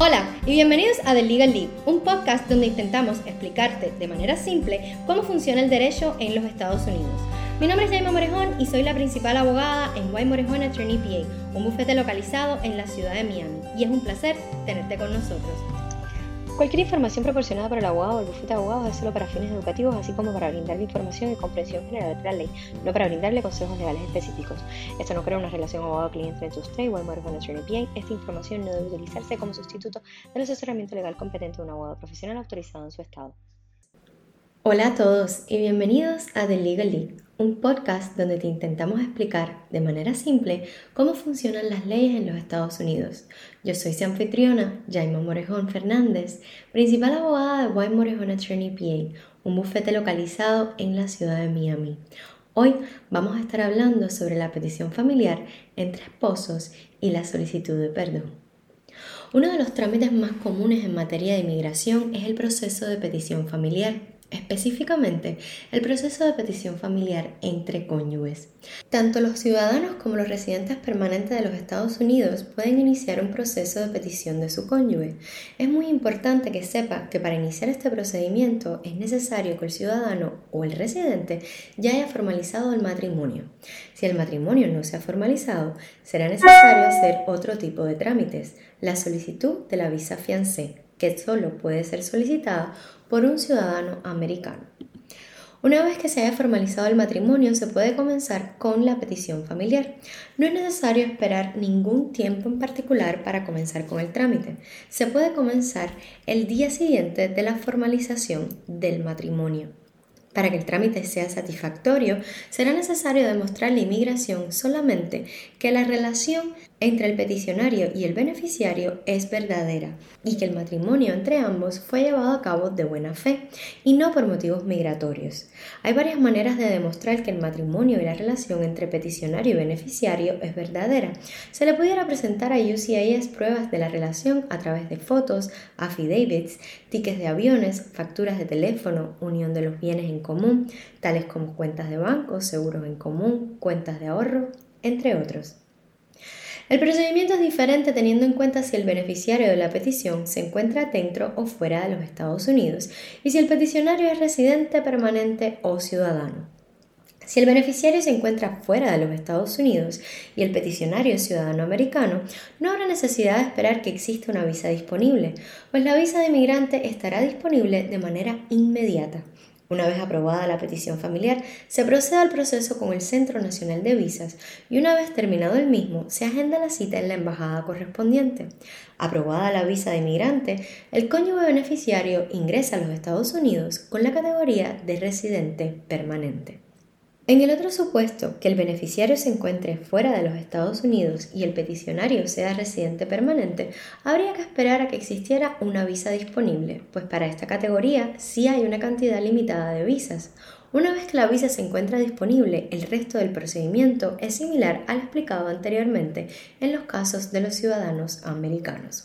Hola y bienvenidos a The Legal League, un podcast donde intentamos explicarte de manera simple cómo funciona el derecho en los Estados Unidos. Mi nombre es Jaime Morejón y soy la principal abogada en White Morejón Attorney PA, un bufete localizado en la ciudad de Miami. Y es un placer tenerte con nosotros. Cualquier información proporcionada por el abogado o el bufete de abogados es solo para fines educativos, así como para brindarle información y comprensión general de la ley, no para brindarle consejos legales específicos. Esto no crea una relación abogado-cliente entre usted y Walmart Attorney PA. Esta información no debe utilizarse como sustituto del asesoramiento legal competente de un abogado profesional autorizado en su estado. Hola a todos y bienvenidos a The Legal League, un podcast donde te intentamos explicar de manera simple cómo funcionan las leyes en los Estados Unidos. Yo soy su anfitriona, Jaima Morejón Fernández, principal abogada de White Morejón Attorney PA, un bufete localizado en la ciudad de Miami. Hoy vamos a estar hablando sobre la petición familiar entre esposos y la solicitud de perdón. Uno de los trámites más comunes en materia de inmigración es el proceso de petición familiar específicamente el proceso de petición familiar entre cónyuges. Tanto los ciudadanos como los residentes permanentes de los Estados Unidos pueden iniciar un proceso de petición de su cónyuge. Es muy importante que sepa que para iniciar este procedimiento es necesario que el ciudadano o el residente ya haya formalizado el matrimonio. Si el matrimonio no se ha formalizado, será necesario hacer otro tipo de trámites, la solicitud de la visa fiancé, que solo puede ser solicitada por un ciudadano americano. Una vez que se haya formalizado el matrimonio, se puede comenzar con la petición familiar. No es necesario esperar ningún tiempo en particular para comenzar con el trámite. Se puede comenzar el día siguiente de la formalización del matrimonio. Para que el trámite sea satisfactorio, será necesario demostrar la inmigración solamente que la relación entre el peticionario y el beneficiario es verdadera y que el matrimonio entre ambos fue llevado a cabo de buena fe y no por motivos migratorios. Hay varias maneras de demostrar que el matrimonio y la relación entre peticionario y beneficiario es verdadera. Se le pudiera presentar a UCIS pruebas de la relación a través de fotos, affidavits, tickets de aviones, facturas de teléfono, unión de los bienes en común, tales como cuentas de banco, seguros en común, cuentas de ahorro, entre otros. El procedimiento es diferente teniendo en cuenta si el beneficiario de la petición se encuentra dentro o fuera de los Estados Unidos y si el peticionario es residente permanente o ciudadano. Si el beneficiario se encuentra fuera de los Estados Unidos y el peticionario es ciudadano americano, no habrá necesidad de esperar que exista una visa disponible, pues la visa de inmigrante estará disponible de manera inmediata. Una vez aprobada la petición familiar, se procede al proceso con el Centro Nacional de Visas y una vez terminado el mismo, se agenda la cita en la embajada correspondiente. Aprobada la visa de inmigrante, el cónyuge beneficiario ingresa a los Estados Unidos con la categoría de residente permanente. En el otro supuesto, que el beneficiario se encuentre fuera de los Estados Unidos y el peticionario sea residente permanente, habría que esperar a que existiera una visa disponible, pues para esta categoría sí hay una cantidad limitada de visas. Una vez que la visa se encuentra disponible, el resto del procedimiento es similar al explicado anteriormente en los casos de los ciudadanos americanos.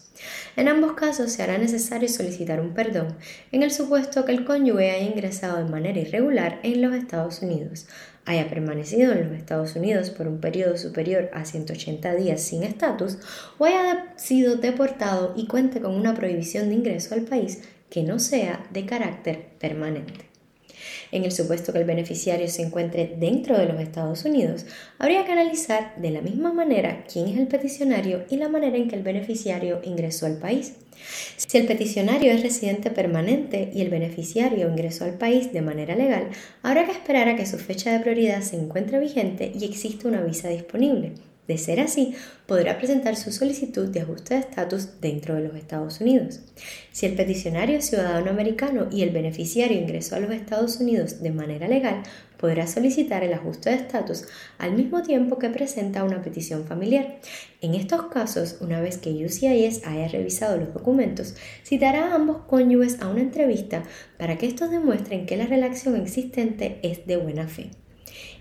En ambos casos se hará necesario solicitar un perdón en el supuesto que el cónyuge haya ingresado de manera irregular en los Estados Unidos, haya permanecido en los Estados Unidos por un periodo superior a 180 días sin estatus o haya sido deportado y cuente con una prohibición de ingreso al país que no sea de carácter permanente. En el supuesto que el beneficiario se encuentre dentro de los Estados Unidos, habría que analizar de la misma manera quién es el peticionario y la manera en que el beneficiario ingresó al país. Si el peticionario es residente permanente y el beneficiario ingresó al país de manera legal, habrá que esperar a que su fecha de prioridad se encuentre vigente y exista una visa disponible. De ser así, podrá presentar su solicitud de ajuste de estatus dentro de los Estados Unidos. Si el peticionario es ciudadano americano y el beneficiario ingresó a los Estados Unidos de manera legal, podrá solicitar el ajuste de estatus al mismo tiempo que presenta una petición familiar. En estos casos, una vez que UCIS haya revisado los documentos, citará a ambos cónyuges a una entrevista para que estos demuestren que la relación existente es de buena fe.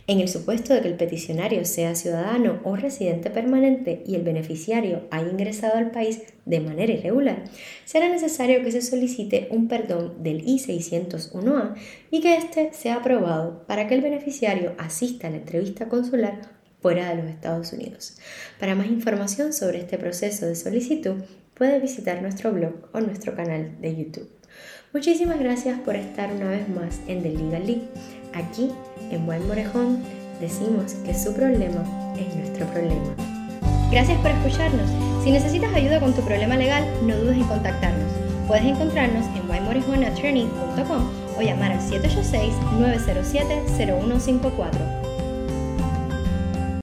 En el supuesto de que el peticionario sea ciudadano o residente permanente y el beneficiario haya ingresado al país de manera irregular, será necesario que se solicite un perdón del I-601A y que éste sea aprobado para que el beneficiario asista a la entrevista consular fuera de los Estados Unidos. Para más información sobre este proceso de solicitud, puede visitar nuestro blog o nuestro canal de YouTube. Muchísimas gracias por estar una vez más en The Legal League. Aquí, en Buen Morejón, decimos que su problema es nuestro problema. Gracias por escucharnos. Si necesitas ayuda con tu problema legal, no dudes en contactarnos. Puedes encontrarnos en wymorejonattorney.com o llamar al 786-907-0154.